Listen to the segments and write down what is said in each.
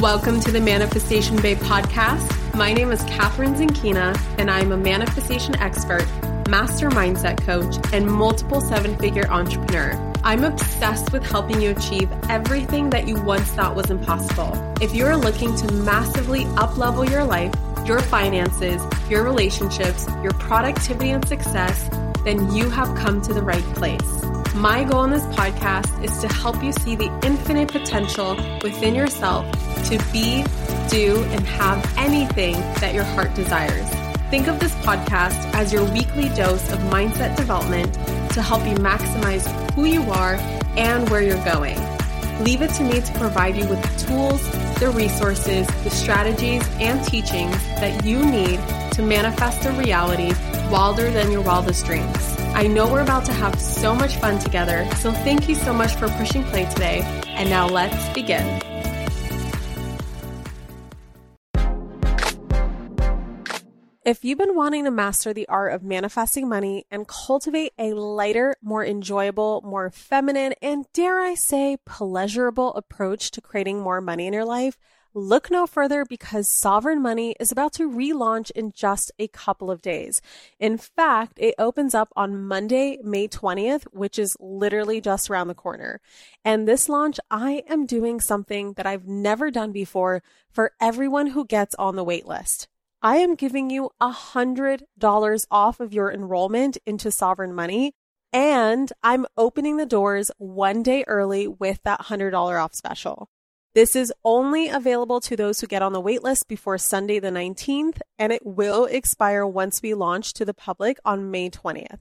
Welcome to the Manifestation Babe podcast. My name is Kathrin Zenkina, and I'm a manifestation expert, master mindset coach, and multiple seven figure entrepreneur. I'm obsessed with helping you achieve everything that you once thought was impossible. If you're looking to massively uplevel your life, your finances, your relationships, your productivity and success, then you have come to the right place. My goal in this podcast is to help you see the infinite potential within yourself to be, do, and have anything that your heart desires. Think of this podcast as your weekly dose of mindset development to help you maximize who you are and where you're going. Leave it to me to provide you with the tools, the resources, the strategies, and teachings that you need to manifest a reality wilder than your wildest dreams. I know we're about to have so much fun together, so thank you so much for pushing play today. And now let's begin. If you've been wanting to master the art of manifesting money and cultivate a lighter, more enjoyable, more feminine, and dare I say, pleasurable approach to creating more money in your life, Look no further because Sovereign Money is about to relaunch in just a couple of days. In fact, it opens up on Monday, May 20th, which is literally just around the corner. And this launch, I am doing something that I've never done before for everyone who gets on the wait list. I am giving you a $100 off of your enrollment into Sovereign Money. And I'm opening the doors one day early with that $100 off special. This is only available to those who get on the waitlist before Sunday the 19th, and it will expire once we launch to the public on May 20th.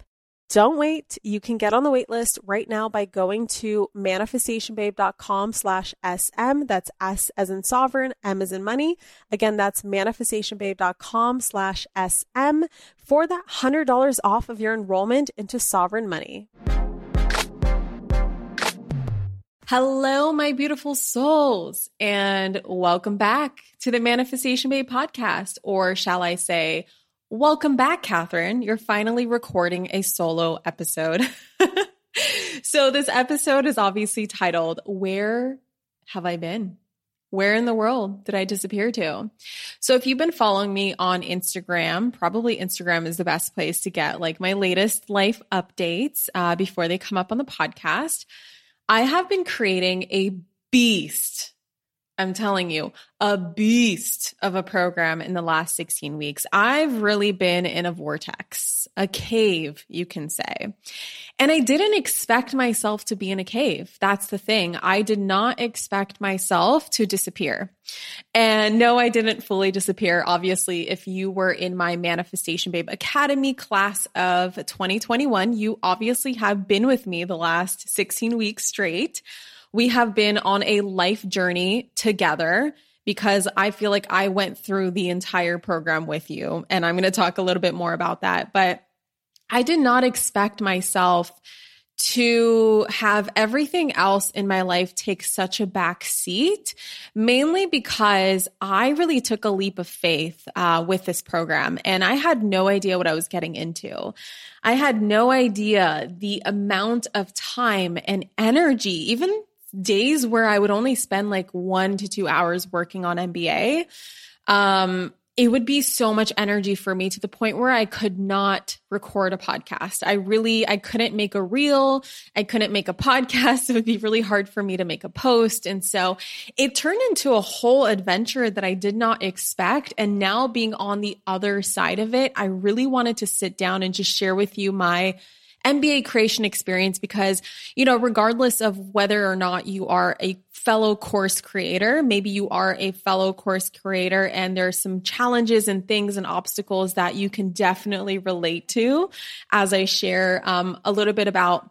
Don't wait. You can get on the waitlist right now by going to manifestationbabe.com slash SM. That's S as in sovereign, M as in money. Again, that's manifestationbabe.com slash SM for that $100 off of your enrollment into sovereign money. Hello, my beautiful souls, and welcome back to the Manifestation Babe podcast, or shall I say, welcome back, Kathrin. You're finally recording a solo episode. so, this episode is obviously titled, Where Have I Been? Where in the world did I disappear to? So, if you've been following me on Instagram, probably Instagram is the best place to get like my latest life updates uh, before they come up on the podcast. I have been creating a beast. I'm telling you, a beast of a program in the last 16 weeks. I've really been in a vortex, a cave, you can say. And I didn't expect myself to be in a cave. That's the thing. I did not expect myself to disappear. And no, I didn't fully disappear. Obviously, if you were in my Manifestation Babe Academy class of 2021, you obviously have been with me the last 16 weeks straight. We have been on a life journey together because I feel like I went through the entire program with you. And I'm going to talk a little bit more about that. But I did not expect myself to have everything else in my life take such a back seat, mainly because I really took a leap of faith uh, with this program and I had no idea what I was getting into. I had no idea the amount of time and energy, even days where I would only spend like one to two hours working on MBA, um, it would be so much energy for me to the point where I could not record a podcast. I really, I couldn't make a reel. I couldn't make a podcast. It would be really hard for me to make a post. And so it turned into a whole adventure that I did not expect. And now being on the other side of it, I really wanted to sit down and just share with you my MBA creation experience because, you know, regardless of whether or not you are a fellow course creator, maybe you are a fellow course creator and there's some challenges and things and obstacles that you can definitely relate to as I share um, a little bit about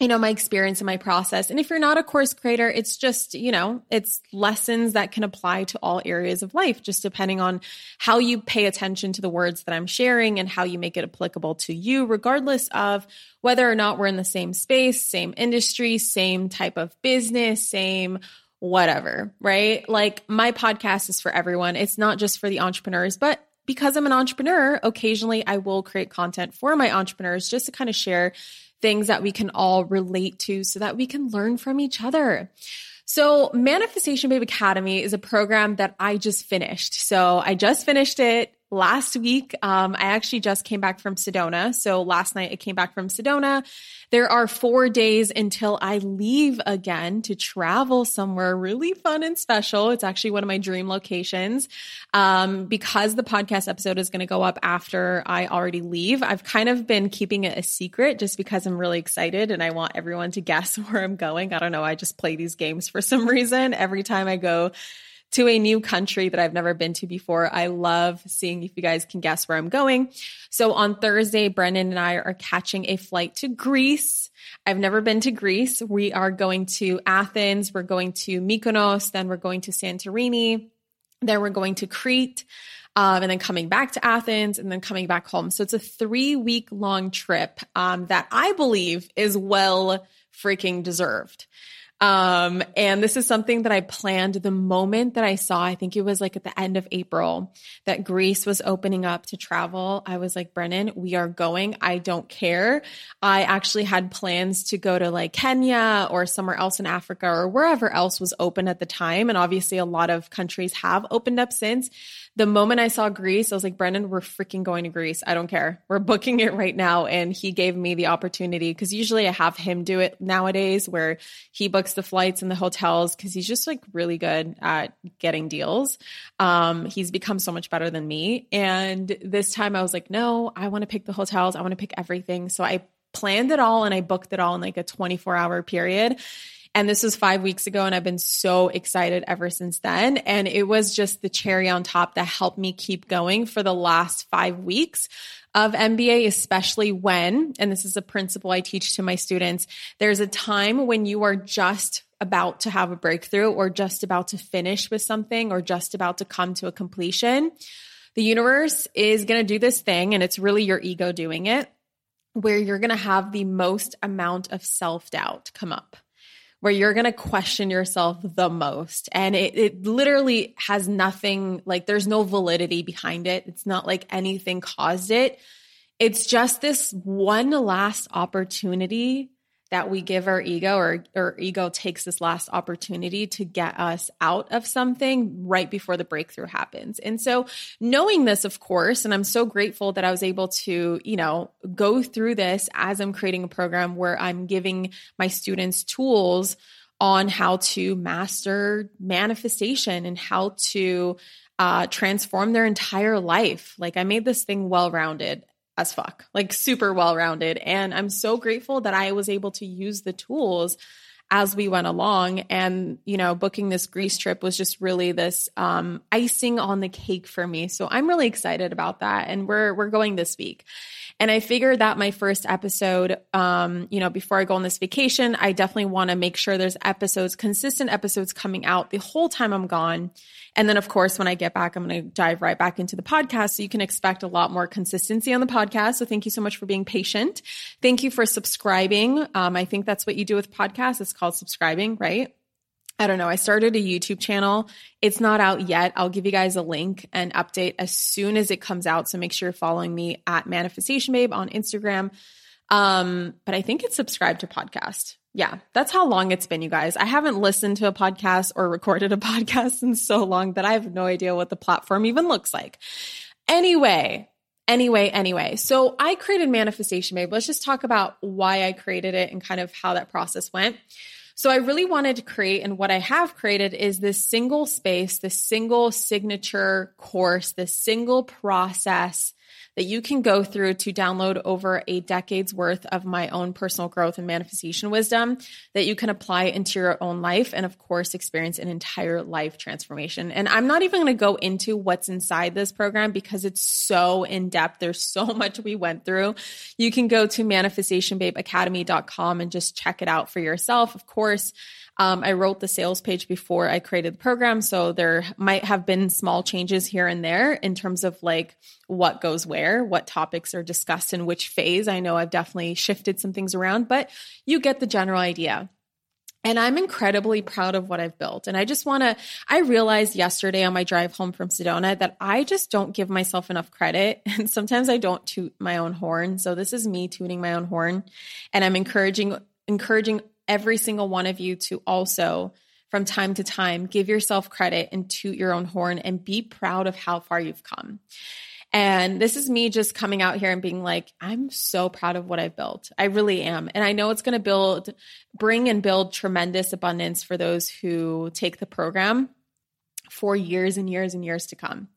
you know, my experience and my process. And if you're not a course creator, it's just, you know, it's lessons that can apply to all areas of life, just depending on how you pay attention to the words that I'm sharing and how you make it applicable to you, regardless of whether or not we're in the same space, same industry, same type of business, same whatever, right? Like my podcast is for everyone. It's not just for the entrepreneurs, but because I'm an entrepreneur, occasionally I will create content for my entrepreneurs just to kind of share things that we can all relate to so that we can learn from each other. So, Manifestation Babe Academy is a program that I just finished. So, I just finished it last week. Um, I actually just came back from Sedona. So last night I came back from Sedona. There are four days until I leave again to travel somewhere really fun and special. It's actually one of my dream locations. Um, because the podcast episode is going to go up after I already leave, I've kind of been keeping it a secret just because I'm really excited and I want everyone to guess where I'm going. I don't know. I just play these games for some reason every time I go to a new country that I've never been to before. I love seeing if you guys can guess where I'm going. So on Thursday, Brennan and I are catching a flight to Greece. I've never been to Greece. We are going to Athens, we're going to Mykonos, then we're going to Santorini, then we're going to Crete. Um, and then coming back to Athens and then coming back home. So it's a three week long trip um, that I believe is well freaking deserved. Um, and this is something that I planned the moment that I saw, I think it was like at the end of April, that Greece was opening up to travel. I was like, Brennan, we are going. I don't care. I actually had plans to go to like Kenya or somewhere else in Africa or wherever else was open at the time. And obviously, a lot of countries have opened up since the moment I saw Greece, I was like, Brennan, we're freaking going to Greece. I don't care. We're booking it right now. And he gave me the opportunity because usually I have him do it nowadays where he books the flights and the hotels because he's just like really good at getting deals. Um, he's become so much better than me. And this time I was like, no, I want to pick the hotels. I want to pick everything. So I planned it all and I booked it all in like a 24 hour period. And this was five weeks ago, and I've been so excited ever since then. And it was just the cherry on top that helped me keep going for the last five weeks of MBA, especially when, and this is a principle I teach to my students, there's a time when you are just about to have a breakthrough or just about to finish with something or just about to come to a completion. The universe is going to do this thing, and it's really your ego doing it, where you're going to have the most amount of self doubt come up where you're going to question yourself the most. And it, it literally has nothing, like, there's no validity behind it. It's not like anything caused it. It's just this one last opportunity that we give our ego or our ego takes this last opportunity to get us out of something right before the breakthrough happens. And so knowing this, of course, and I'm so grateful that I was able to, you know, go through this as I'm creating a program where I'm giving my students tools on how to master manifestation and how to uh, transform their entire life. Like I made this thing well rounded as fuck, like super well rounded. And I'm so grateful that I was able to use the tools as we went along. And, you know, booking this Greece trip was just really this um, icing on the cake for me. So I'm really excited about that. And we're, we're going this week. And I figured that my first episode, um, you know, before I go on this vacation, I definitely want to make sure there's episodes, consistent episodes coming out the whole time I'm gone. And then, of course, when I get back, I'm going to dive right back into the podcast. So you can expect a lot more consistency on the podcast. So thank you so much for being patient. Thank you for subscribing. Um, I think that's what you do with podcasts. It's called subscribing, right? I don't know. I started a YouTube channel. It's not out yet. I'll give you guys a link and update as soon as it comes out. So make sure you're following me at Manifestation Babe on Instagram. Um, but I think it's subscribed to podcast. Yeah, that's how long it's been, you guys. I haven't listened to a podcast or recorded a podcast in so long that I have no idea what the platform even looks like. Anyway, anyway, anyway. So I created Manifestation Babe. Let's just talk about why I created it and kind of how that process went. So I really wanted to create, and what I have created is this single space, this single signature course, this single process that you can go through to download over a decade's worth of my own personal growth and manifestation wisdom that you can apply into your own life and of course experience an entire life transformation. And I'm not even going to go into what's inside this program because it's so in depth. There's so much we went through. You can go to manifestationbabeacademy.com and just check it out for yourself. Of course, um, I wrote the sales page before I created the program. So there might have been small changes here and there in terms of like what goes where, what topics are discussed in which phase. I know I've definitely shifted some things around, but you get the general idea. And I'm incredibly proud of what I've built. And I just want to, I realized yesterday on my drive home from Sedona that I just don't give myself enough credit. And sometimes I don't toot my own horn. So this is me tooting my own horn. And I'm encouraging, encouraging every single one of you to also from time to time, give yourself credit and toot your own horn and be proud of how far you've come. And this is me just coming out here and being like, I'm so proud of what I've built. I really am. And I know it's going to build, bring and build tremendous abundance for those who take the program for years and years and years to come.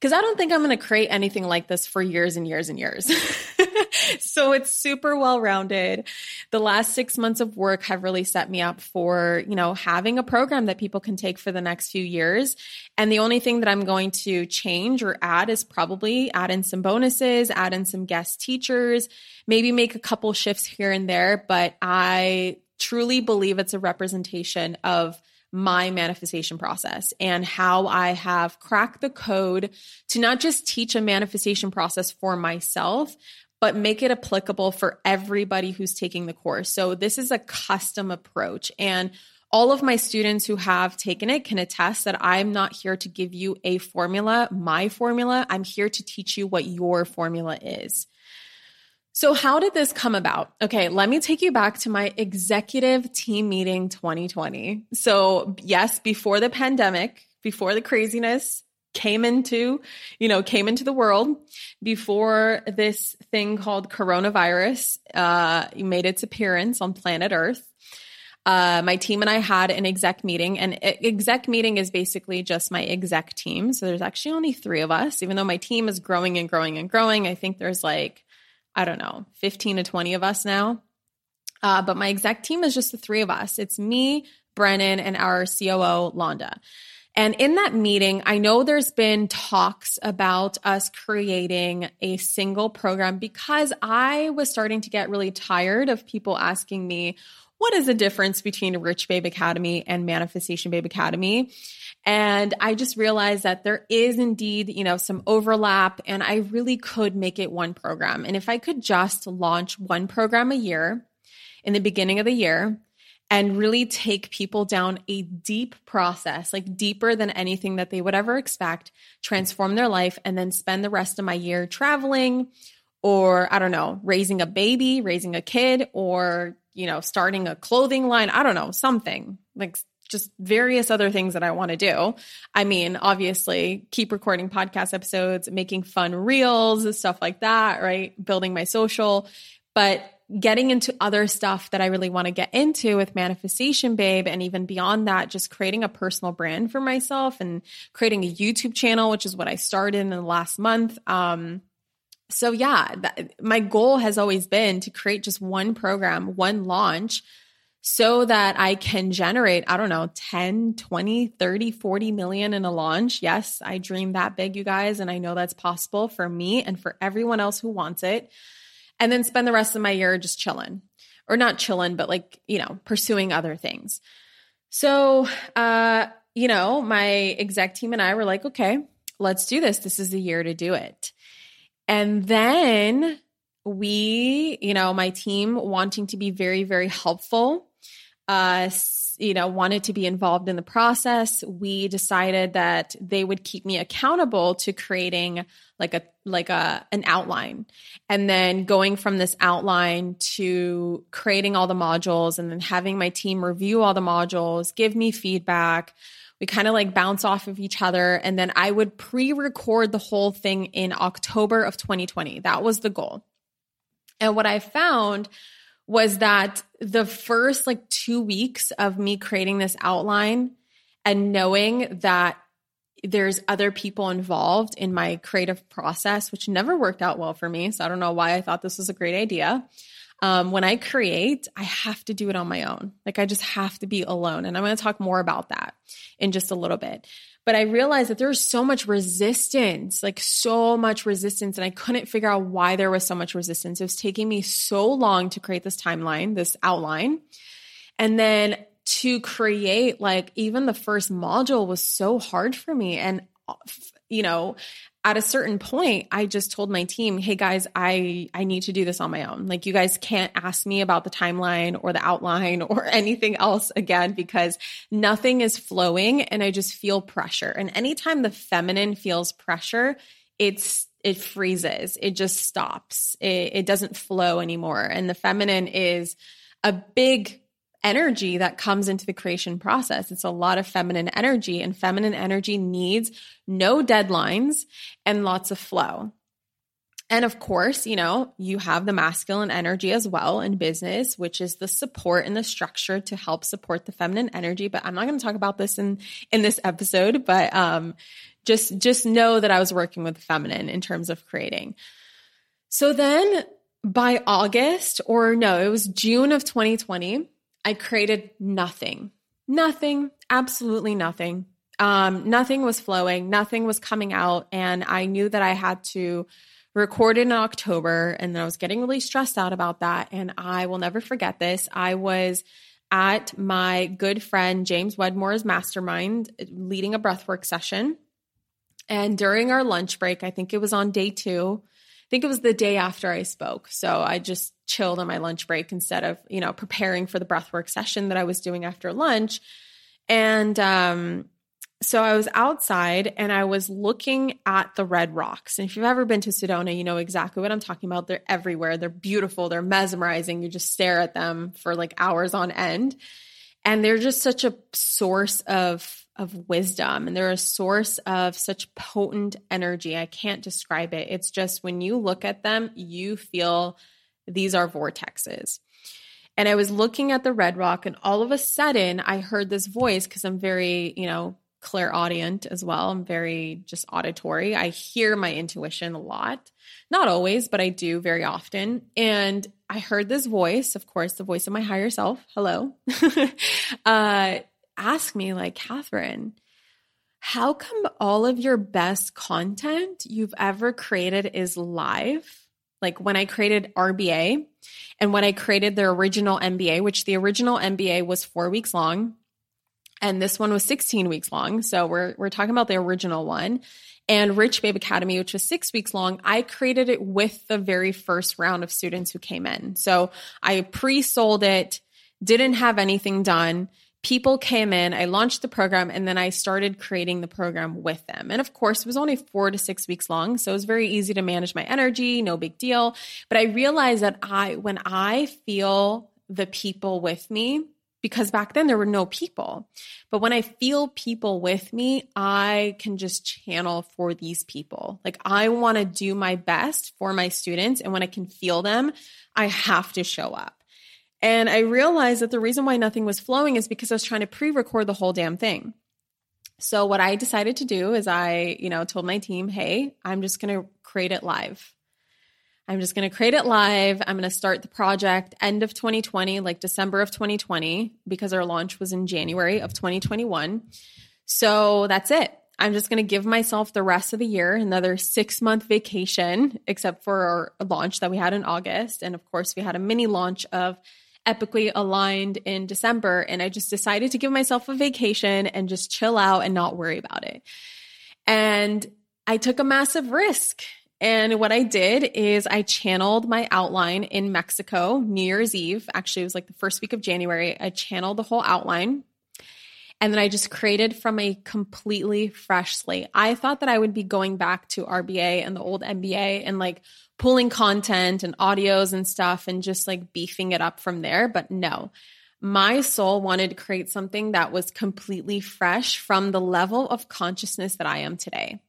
Because I don't think I'm going to create anything like this for years and years and years. so it's super well rounded. The last six months of work have really set me up for, you know, having a program that people can take for the next few years. And the only thing that I'm going to change or add is probably add in some bonuses, add in some guest teachers, maybe make a couple shifts here and there. But I truly believe it's a representation of my manifestation process and how I have cracked the code to not just teach a manifestation process for myself, but make it applicable for everybody who's taking the course. So this is a custom approach. And all of my students who have taken it can attest that I'm not here to give you a formula, my formula. I'm here to teach you what your formula is. So, how did this come about? Okay, let me take you back to my executive team meeting 2020. So, yes, before the pandemic, before the craziness came into, you know, came into the world, before this thing called coronavirus uh, made its appearance on planet Earth. Uh, my team and I had an exec meeting, and exec meeting is basically just my exec team. So there's actually only three of us, even though my team is growing and growing and growing. I think there's like I don't know, 15 to 20 of us now. Uh, but my exec team is just the three of us. It's me, Brennan, and our COO, Londa. And in that meeting, I know there's been talks about us creating a single program because I was starting to get really tired of people asking me, what is the difference between Rich Babe Academy and Manifestation Babe Academy? And I just realized that there is indeed, you know, some overlap and I really could make it one program. And if I could just launch one program a year in the beginning of the year and really take people down a deep process, like deeper than anything that they would ever expect, transform their life, and then spend the rest of my year traveling or, I don't know, raising a baby, raising a kid, or, you know, starting a clothing line, I don't know, something like just various other things that I want to do. I mean, obviously, keep recording podcast episodes, making fun reels, stuff like that, right? Building my social, but getting into other stuff that I really want to get into with Manifestation Babe and even beyond that, just creating a personal brand for myself and creating a YouTube channel, which is what I started in the last month. Um, so yeah, that, my goal has always been to create just one program, one launch so that I can generate, I don't know, 10, 20, 30, 40 million in a launch. Yes, I dream that big, you guys. And I know that's possible for me and for everyone else who wants it. And then spend the rest of my year just chilling or not chilling, but like, you know, pursuing other things. So, uh, you know, my exec team and I were like, okay, let's do this. This is the year to do it. And then we, you know, my team wanting to be very, very helpful uh, you know, wanted to be involved in the process, we decided that they would keep me accountable to creating like a like a an outline and then going from this outline to creating all the modules and then having my team review all the modules, give me feedback. We kind of like bounce off of each other and then I would pre-record the whole thing in October of 2020. That was the goal. And what I found was that the first like two weeks of me creating this outline and knowing that there's other people involved in my creative process, which never worked out well for me. So I don't know why I thought this was a great idea. Um, when I create, I have to do it on my own. Like I just have to be alone. And I'm going to talk more about that in just a little bit. But I realized that there was so much resistance, like so much resistance. And I couldn't figure out why there was so much resistance. It was taking me so long to create this timeline, this outline. And then to create, like, even the first module was so hard for me. And, you know, at a certain point i just told my team hey guys i i need to do this on my own. Like you guys can't ask me about the timeline or the outline or anything else again because nothing is flowing and i just feel pressure. And anytime the feminine feels pressure it's it freezes. It just stops. It, it doesn't flow anymore. And the feminine is a big energy that comes into the creation process. It's a lot of feminine energy, and feminine energy needs no deadlines and lots of flow. And of course, you know, you have the masculine energy as well in business, which is the support and the structure to help support the feminine energy. But I'm not going to talk about this in, in this episode, but, um, just, just know that I was working with feminine in terms of creating. So then by August or no, it was June of 2020, I created nothing, nothing, absolutely nothing. Um, nothing was flowing, nothing was coming out. And I knew that I had to recorded in October and then I was getting really stressed out about that. And I will never forget this. I was at my good friend James Wedmore's mastermind leading a breathwork session. And during our lunch break, I think it was on day two, think it was the day after I spoke. So I just chilled on my lunch break instead of, you know, preparing for the breathwork session that I was doing after lunch. And um, so I was outside and I was looking at the red rocks. And if you've ever been to Sedona, you know exactly what I'm talking about. They're everywhere. They're beautiful. They're mesmerizing. You just stare at them for like hours on end. And they're just such a source of of wisdom and they're a source of such potent energy. I can't describe it. It's just when you look at them, you feel these are vortexes. And I was looking at the red rock and all of a sudden I heard this voice because I'm very, you know, clairaudient as well. I'm very just auditory. I hear my intuition a lot. Not always, but I do very often. And I heard this voice, of course, the voice of my higher self. Hello. uh, ask me, like, Kathrin, how come all of your best content you've ever created is live? Like when I created RBA and when I created the original MBA, which the original MBA was four weeks long, and this one was 16 weeks long. So we're we're talking about the original one. And Rich Babe Academy, which was six weeks long, I created it with the very first round of students who came in. So I pre-sold it, didn't have anything done. People came in, I launched the program, and then I started creating the program with them. And of course, it was only four to six weeks long. So it was very easy to manage my energy, no big deal. But I realized that I, when I feel the people with me, because back then there were no people. But when I feel people with me, I can just channel for these people. Like I want to do my best for my students. And when I can feel them, I have to show up. And I realized that the reason why nothing was flowing is because I was trying to pre record the whole damn thing. So what I decided to do is I, you know, told my team, "Hey, I'm just going to create it live. I'm just going to create it live. I'm going to start the project end of 2020, like December of 2020, because our launch was in January of 2021. So that's it. I'm just going to give myself the rest of the year another six month vacation, except for our launch that we had in August. And of course, we had a mini launch of Epically Aligned in December. And I just decided to give myself a vacation and just chill out and not worry about it. And I took a massive risk and what I did is I channeled my outline in Mexico, New Year's Eve. Actually, it was like the first week of January. I channeled the whole outline. And then I just created from a completely fresh slate. I thought that I would be going back to RBA and the old MBA and like pulling content and audios and stuff and just like beefing it up from there. But no, my soul wanted to create something that was completely fresh from the level of consciousness that I am today.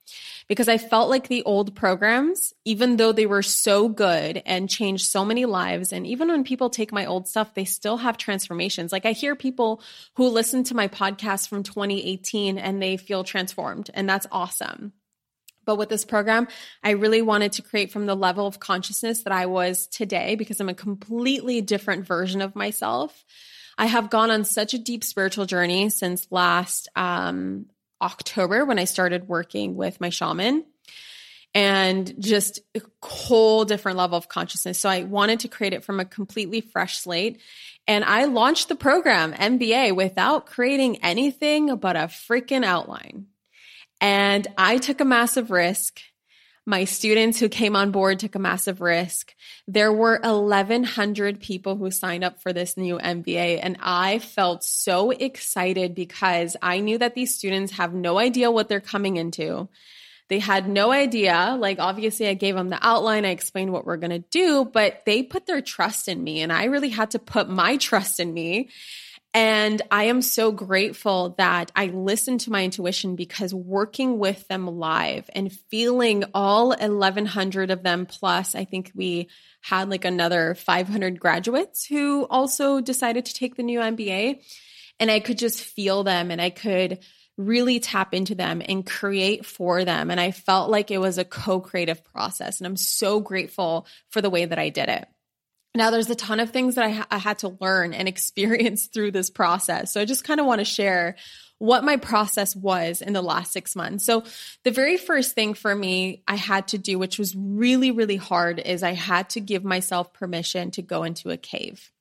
Because I felt like the old programs, even though they were so good and changed so many lives, and even when people take my old stuff, they still have transformations. Like I hear people who listen to my podcast from 2018 and they feel transformed, and that's awesome. But with this program, I really wanted to create from the level of consciousness that I was today because I'm a completely different version of myself. I have gone on such a deep spiritual journey since last um, October when I started working with my shaman and just a whole different level of consciousness. So I wanted to create it from a completely fresh slate. And I launched the program MBA without creating anything but a freaking outline. And I took a massive risk my students who came on board took a massive risk. There were 1100 people who signed up for this new MBA and I felt so excited because I knew that these students have no idea what they're coming into. They had no idea. Like, obviously, I gave them the outline. I explained what we're going to do, but they put their trust in me. And I really had to put my trust in me And I am so grateful that I listened to my intuition because working with them live and feeling all 1100 of them plus, I think we had like another 500 graduates who also decided to take the new MBA. And I could just feel them and I could really tap into them and create for them. And I felt like it was a co creative process. And I'm so grateful for the way that I did it. Now, there's a ton of things that I, ha- I had to learn and experience through this process. So I just kind of want to share what my process was in the last six months. So, the very first thing for me I had to do, which was really, really hard, is I had to give myself permission to go into a cave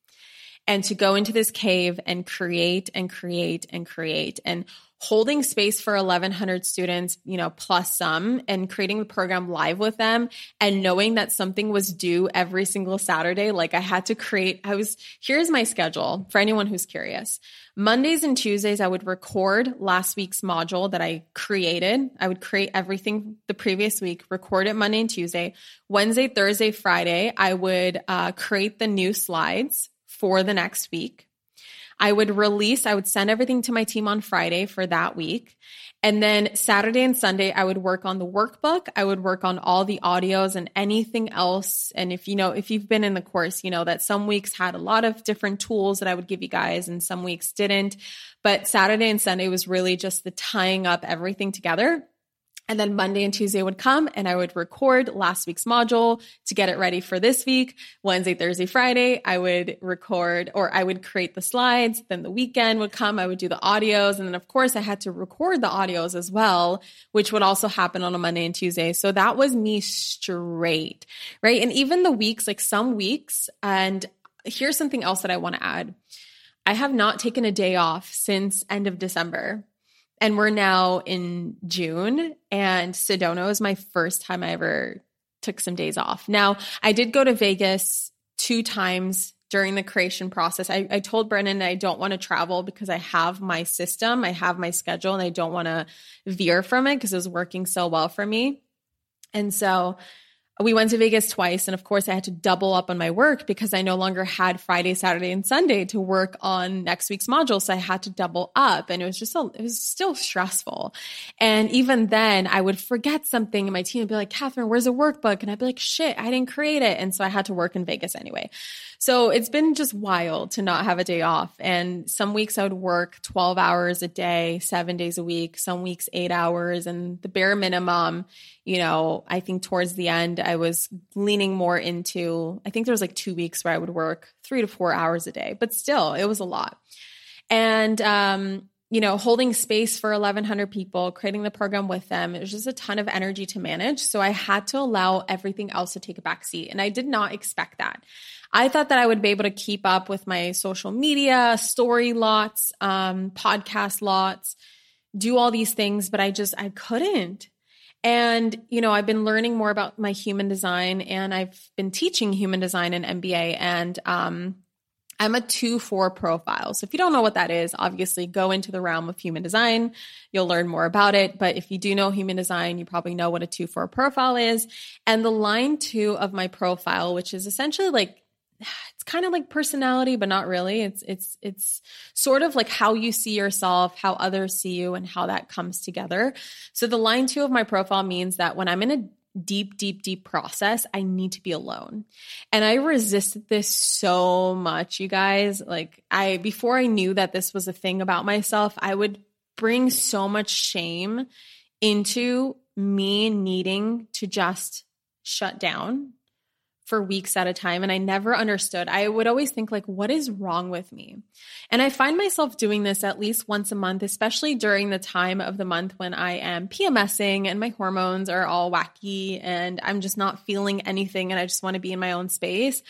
and to go into this cave and create and create and create and holding space for 1100 students, you know, plus some and creating the program live with them and knowing that something was due every single Saturday. Like I had to create, I was, here's my schedule for anyone who's curious. Mondays and Tuesdays, I would record last week's module that I created. I would create everything the previous week, record it Monday and Tuesday. Wednesday, Thursday, Friday, I would uh, create the new slides for the next week. I would release, I would send everything to my team on Friday for that week. And then Saturday and Sunday, I would work on the workbook. I would work on all the audios and anything else. And if you know, if you've been in the course, you know that some weeks had a lot of different tools that I would give you guys and some weeks didn't. But Saturday and Sunday was really just the tying up everything together and then Monday and Tuesday would come and I would record last week's module to get it ready for this week. Wednesday, Thursday, Friday, I would record or I would create the slides. Then the weekend would come, I would do the audios. And then, of course, I had to record the audios as well, which would also happen on a Monday and Tuesday. So that was me straight, right? And even the weeks, like some weeks, and here's something else that I want to add. I have not taken a day off since end of December and we're now in June, and Sedona was my first time I ever took some days off. Now, I did go to Vegas two times during the creation process. I, I told Brennan I don't want to travel because I have my system, I have my schedule, and I don't want to veer from it because it was working so well for me. And so we went to Vegas twice. And of course, I had to double up on my work because I no longer had Friday, Saturday, and Sunday to work on next week's module. So I had to double up. And it was just, a, it was still stressful. And even then, I would forget something and my team would be like, Kathrin, where's the workbook? And I'd be like, shit, I didn't create it. And so I had to work in Vegas anyway. So it's been just wild to not have a day off. And some weeks I would work 12 hours a day, seven days a week, some weeks eight hours. And the bare minimum, you know, I think towards the end, I was leaning more into, I think there was like two weeks where I would work three to four hours a day, but still, it was a lot. And, um, you know, holding space for 1100 people, creating the program with them, it was just a ton of energy to manage. So I had to allow everything else to take a back seat. And I did not expect that. I thought that I would be able to keep up with my social media, story lots, um, podcast lots, do all these things, but I just, I couldn't. And, you know, I've been learning more about my human design and I've been teaching human design in MBA. And um, I'm a 2 4 profile. So if you don't know what that is, obviously go into the realm of human design. You'll learn more about it. But if you do know human design, you probably know what a 2 4 profile is. And the line two of my profile, which is essentially like, kind of like personality but not really it's it's it's sort of like how you see yourself how others see you and how that comes together so the line 2 of my profile means that when i'm in a deep, deep, deep process, I need to be alone. And I resisted this so much, you guys. Like, I, before I knew that this was a thing about myself, I would bring so much shame into me needing to just shut down for weeks at a time and I never understood. I would always think like what is wrong with me? And I find myself doing this at least once a month, especially during the time of the month when I am PMSing and my hormones are all wacky and I'm just not feeling anything and I just want to be in my own space.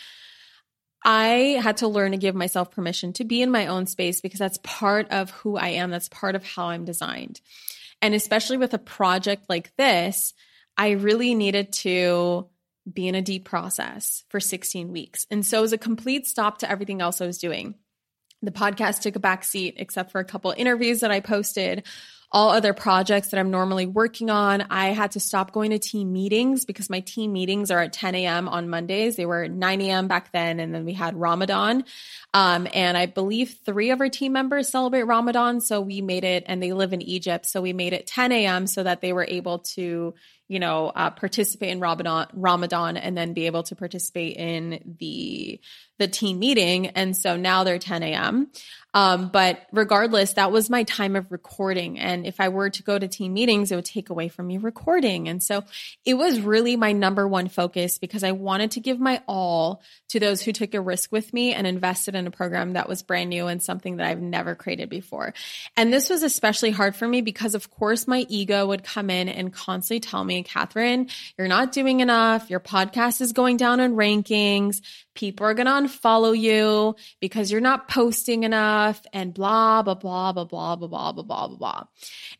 I had to learn to give myself permission to be in my own space because that's part of who I am. That's part of how I'm designed. And especially with a project like this, I really needed to be in a deep process for 16 weeks. And so it was a complete stop to everything else I was doing. The podcast took a back seat, except for a couple interviews that I posted. all other projects that I'm normally working on. I had to stop going to team meetings because my team meetings are at 10 a.m. on Mondays. They were 9 a.m. back then. And then we had Ramadan. Um, and I believe three of our team members celebrate Ramadan. So we made it, and they live in Egypt. So we made it 10 a.m. so that they were able to, you know, uh, participate in Ramadan, Ramadan and then be able to participate in the the team meeting. And so now they're 10 a.m. Um, but regardless, that was my time of recording. And if I were to go to team meetings, it would take away from me recording. And so it was really my number one focus because I wanted to give my all to those who took a risk with me and invested in a program that was brand new and something that I've never created before. And this was especially hard for me because, of course, my ego would come in and constantly tell me, Kathrin, you're not doing enough. Your podcast is going down in rankings people are going to unfollow you because you're not posting enough and blah, blah, blah, blah, blah, blah, blah, blah, blah, blah.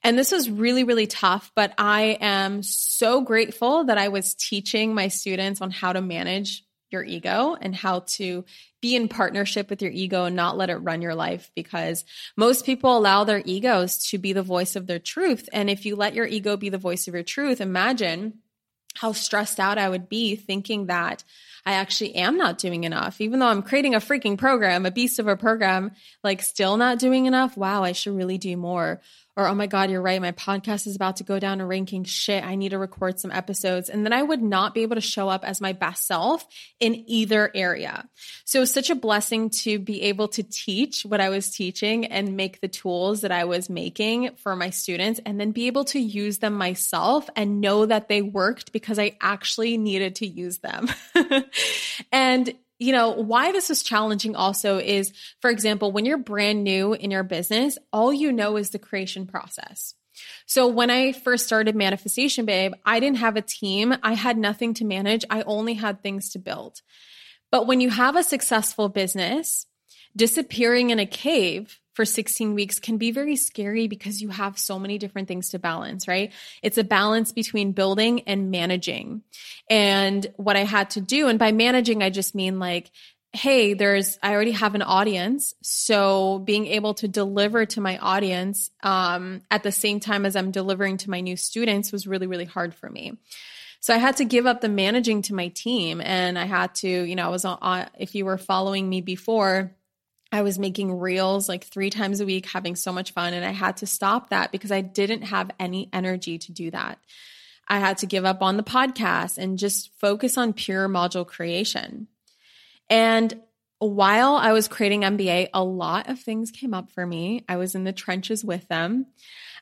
And this was really, really tough, but I am so grateful that I was teaching my students on how to manage your ego and how to be in partnership with your ego and not let it run your life because most people allow their egos to be the voice of their truth. And if you let your ego be the voice of your truth, imagine how stressed out I would be thinking that I actually am not doing enough. Even though I'm creating a freaking program, a beast of a program, like still not doing enough. Wow, I should really do more or oh my god you're right. My podcast is about to go down a ranking. Shit i need to record some episodes. And then i would not be able to show up as my best self in either area. So it was such a blessing to be able to teach what i was teaching and make the tools that i was making for my students and then be able to use them myself and know that they worked because i actually needed to use them. And you know, why this is challenging also is, for example, when you're brand new in your business, all you know is the creation process. So when I first started Manifestation Babe, I didn't have a team. I had nothing to manage. I only had things to build. But when you have a successful business, disappearing in a cave for 16 weeks can be very scary because you have so many different things to balance, right? It's a balance between building and managing. And what I had to do, and by managing, I just mean like, hey, there's, I already have an audience. So being able to deliver to my audience um, at the same time as I'm delivering to my new students was really, really hard for me. So I had to give up the managing to my team and I had to, you know, I was on, if you were following me before, I was making reels like three times a week, having so much fun. And I had to stop that because I didn't have any energy to do that. I had to give up on the podcast and just focus on pure module creation. And while I was creating MBA, a lot of things came up for me. I was in the trenches with them.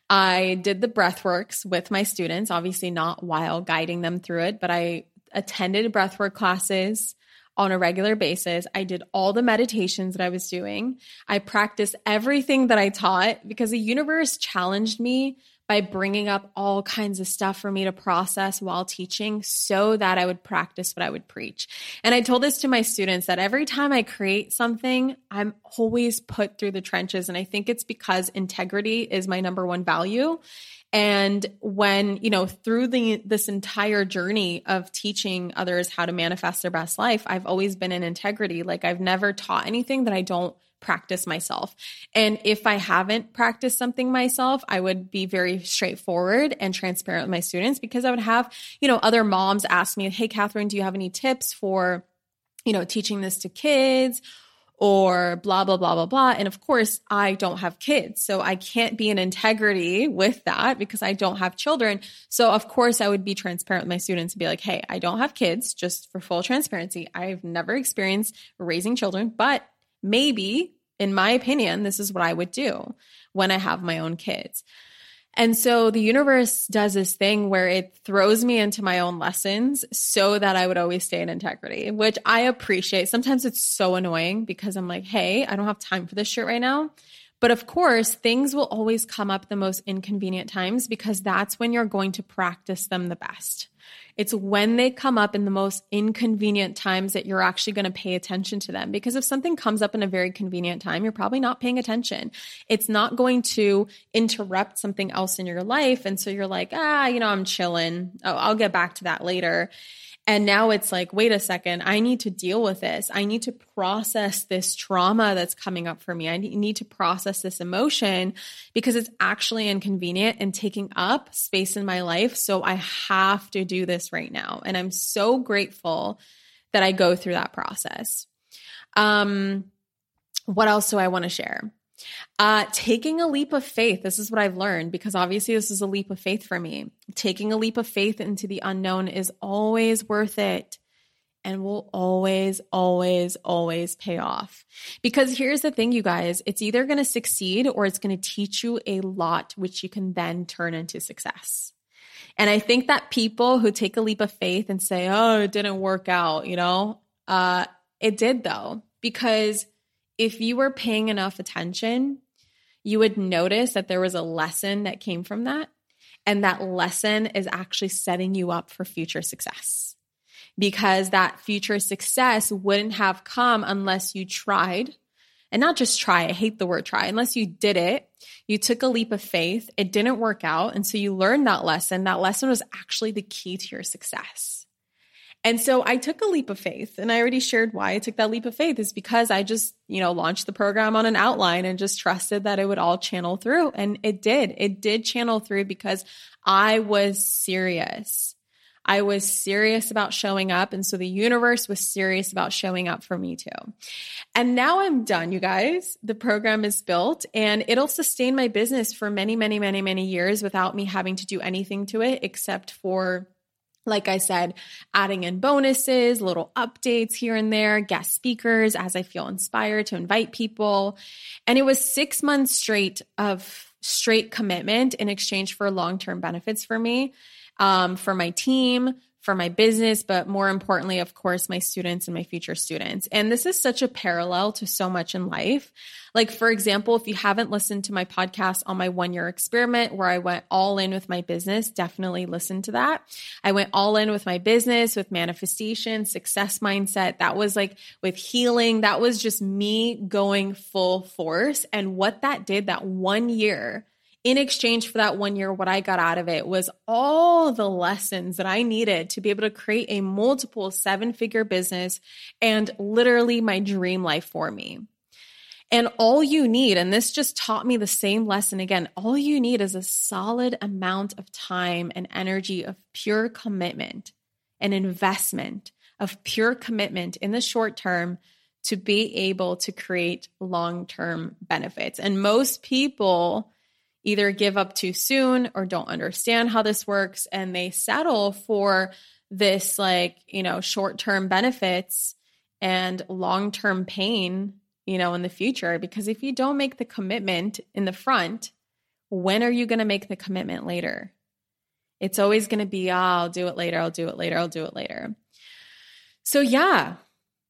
I did the breathworks with my students, obviously not while guiding them through it, but I attended breathwork classes on a regular basis. I did all the meditations that I was doing. I practiced everything that I taught because the universe challenged me by bringing up all kinds of stuff for me to process while teaching so that I would practice what I would preach. And I told this to my students that every time I create something, I'm always put through the trenches. And I think it's because integrity is my number one value. And when, you know, through the this entire journey of teaching others how to manifest their best life, I've always been in integrity. Like I've never taught anything that I don't practice myself. And if I haven't practiced something myself, I would be very straightforward and transparent with my students because I would have, you know, other moms ask me, "Hey Kathrin, do you have any tips for, you know, teaching this to kids?" Or blah, blah, blah, blah, blah. And of course, I don't have kids. So I can't be in integrity with that because I don't have children. So of course, I would be transparent with my students and be like, Hey, I don't have kids just for full transparency. I've never experienced raising children, but maybe in my opinion, this is what I would do when I have my own kids. And so the universe does this thing where it throws me into my own lessons so that I would always stay in integrity, which I appreciate. Sometimes it's so annoying because I'm like, hey, I don't have time for this shit right now. But of course, things will always come up the most inconvenient times because that's when you're going to practice them the best. It's when they come up in the most inconvenient times that you're actually going to pay attention to them. Because if something comes up in a very convenient time, you're probably not paying attention. It's not going to interrupt something else in your life. And so you're like, ah, you know, I'm chilling. Oh, I'll get back to that later. And now it's like, wait a second, I need to deal with this. I need to process this trauma that's coming up for me. I need to process this emotion because it's actually inconvenient and taking up space in my life. So I have to do this right now. And I'm so grateful that I go through that process. Um, what else do I want to share? Uh, taking a leap of faith. This is what I've learned because obviously this is a leap of faith for me. Taking a leap of faith into the unknown is always worth it and will always, always, always pay off. Because here's the thing, you guys, it's either going to succeed or it's going to teach you a lot, which you can then turn into success. And I think that people who take a leap of faith and say, oh, it didn't work out, you know, uh, it did though, because if you were paying enough attention, you would notice that there was a lesson that came from that. And that lesson is actually setting you up for future success because that future success wouldn't have come unless you tried. And not just try, I hate the word try, unless you did it, you took a leap of faith, it didn't work out. And so you learned that lesson. That lesson was actually the key to your success. And so I took a leap of faith and I already shared why I took that leap of faith is because I just, you know, launched the program on an outline and just trusted that it would all channel through. And it did. It did channel through because I was serious. I was serious about showing up. And so the universe was serious about showing up for me too. And now I'm done, you guys. The program is built and it'll sustain my business for many, many, many, many years without me having to do anything to it except for like I said, adding in bonuses, little updates here and there, guest speakers as I feel inspired to invite people. And it was six months straight of straight commitment in exchange for long term benefits for me, um, for my team, for my business, but more importantly, of course, my students and my future students. And this is such a parallel to so much in life. Like, for example, if you haven't listened to my podcast on my one year experiment where I went all in with my business, definitely listen to that. I went all in with my business, with manifestation, success mindset. That was like with healing. That was just me going full force. And what that did that one year, in exchange for that one year, what I got out of it was all the lessons that I needed to be able to create a multiple seven figure business and literally my dream life for me. And all you need, and this just taught me the same lesson again, all you need is a solid amount of time and energy of pure commitment and investment of pure commitment in the short term to be able to create long term benefits. And most people, either give up too soon or don't understand how this works and they settle for this like, you know, short-term benefits and long-term pain, you know, in the future because if you don't make the commitment in the front, when are you going to make the commitment later? It's always going to be, oh, I'll do it later, I'll do it later, I'll do it later. So yeah,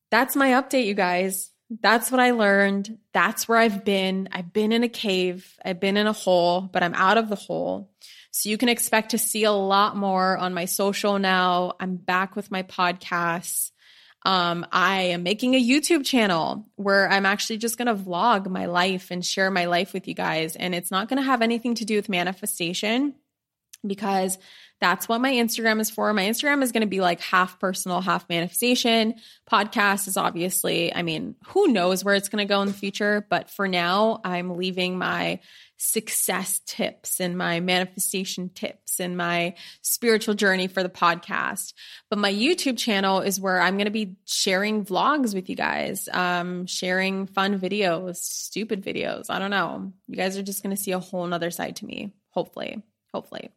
that's my update, you guys that's what I learned. That's where I've been. I've been in a cave, I've been in a hole, but I'm out of the hole. So you can expect to see a lot more on my social now. I'm back with my podcasts. Um, I am making a YouTube channel where I'm actually just going to vlog my life and share my life with you guys. And it's not going to have anything to do with manifestation because that's what my Instagram is for. My Instagram is going to be like half personal, half manifestation. Podcast is obviously, I mean, who knows where it's going to go in the future. But for now, I'm leaving my success tips and my manifestation tips and my spiritual journey for the podcast. But my YouTube channel is where I'm going to be sharing vlogs with you guys, um, sharing fun videos, stupid videos. I don't know. You guys are just going to see a whole nother side to me, hopefully hopefully.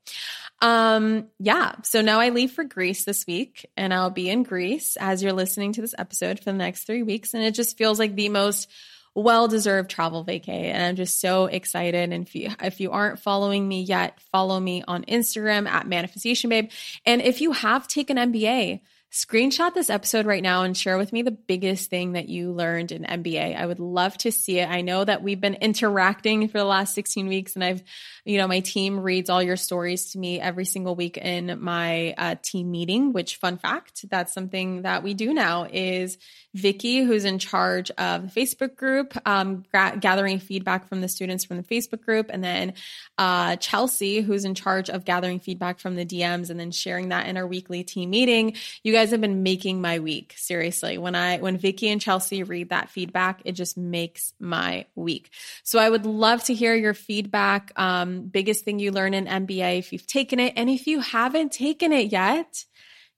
Um, yeah. So now I leave for Greece this week and I'll be in Greece as you're listening to this episode for the next three weeks. And it just feels like the most well deserved travel vacay. And I'm just so excited. And if you, if you aren't following me yet, follow me on Instagram at manifestation babe. And if you have taken MBA, screenshot this episode right now and share with me the biggest thing that you learned in MBA. I would love to see it. I know that we've been interacting for the last 16 weeks and I've, you know, my team reads all your stories to me every single week in my uh, team meeting, which fun fact, that's something that we do now is Vicky, who's in charge of the Facebook group, um, gra- gathering feedback from the students from the Facebook group. And then uh, Chelsea, who's in charge of gathering feedback from the DMs and then sharing that in our weekly team meeting. You guys have been making my week. Seriously. When I, when Vicky and Chelsea read that feedback, it just makes my week. So I would love to hear your feedback. Um, biggest thing you learn in MBA if you've taken it. And if you haven't taken it yet,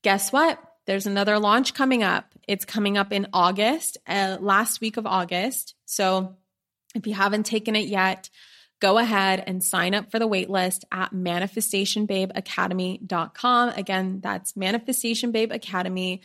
guess what? There's another launch coming up. It's coming up in August, uh, last week of August. So if you haven't taken it yet, go ahead and sign up for the waitlist at manifestationbabeacademy.com. Again, that's manifestationbabeacademy.com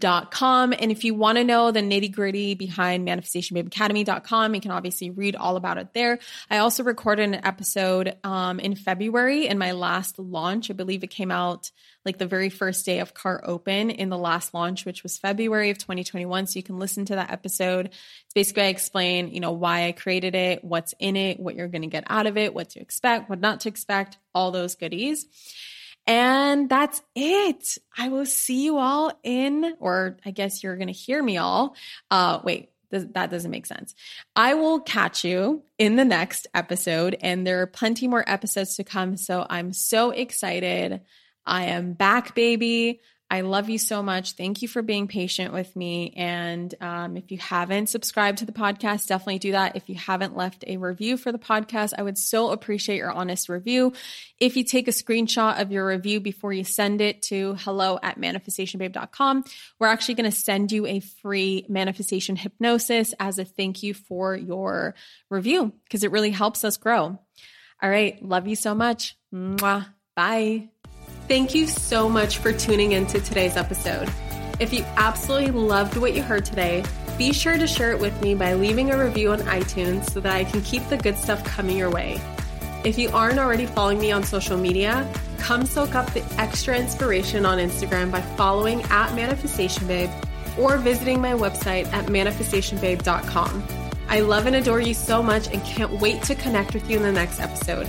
com. And if you want to know the nitty gritty behind manifestationbabeacademy.com, you can obviously read all about it there. I also recorded an episode um, in February in my last launch. I believe it came out like the very first day of Cart Open in the last launch, which was February of 2021. So you can listen to that episode. It's basically I explain, you know, why I created it, what's in it, what you're going to get out of it, what to expect, what not to expect, all those goodies. And that's it. I will see you all in, or I guess you're going to hear me all. Uh, wait, that doesn't make sense. I will catch you in the next episode, and there are plenty more episodes to come. So I'm so excited. I am back, baby. I love you so much. Thank you for being patient with me. And um, if you haven't subscribed to the podcast, definitely do that. If you haven't left a review for the podcast, I would so appreciate your honest review. If you take a screenshot of your review before you send it to hello at manifestationbabe.com, we're actually going to send you a free manifestation hypnosis as a thank you for your review because it really helps us grow. All right. Love you so much. Mwah. Bye. Thank you so much for tuning into today's episode. If you absolutely loved what you heard today, be sure to share it with me by leaving a review on iTunes so that I can keep the good stuff coming your way. If you aren't already following me on social media, come soak up the extra inspiration on Instagram by following at Manifestation Babe or visiting my website at manifestationbabe.com. I love and adore you so much and can't wait to connect with you in the next episode.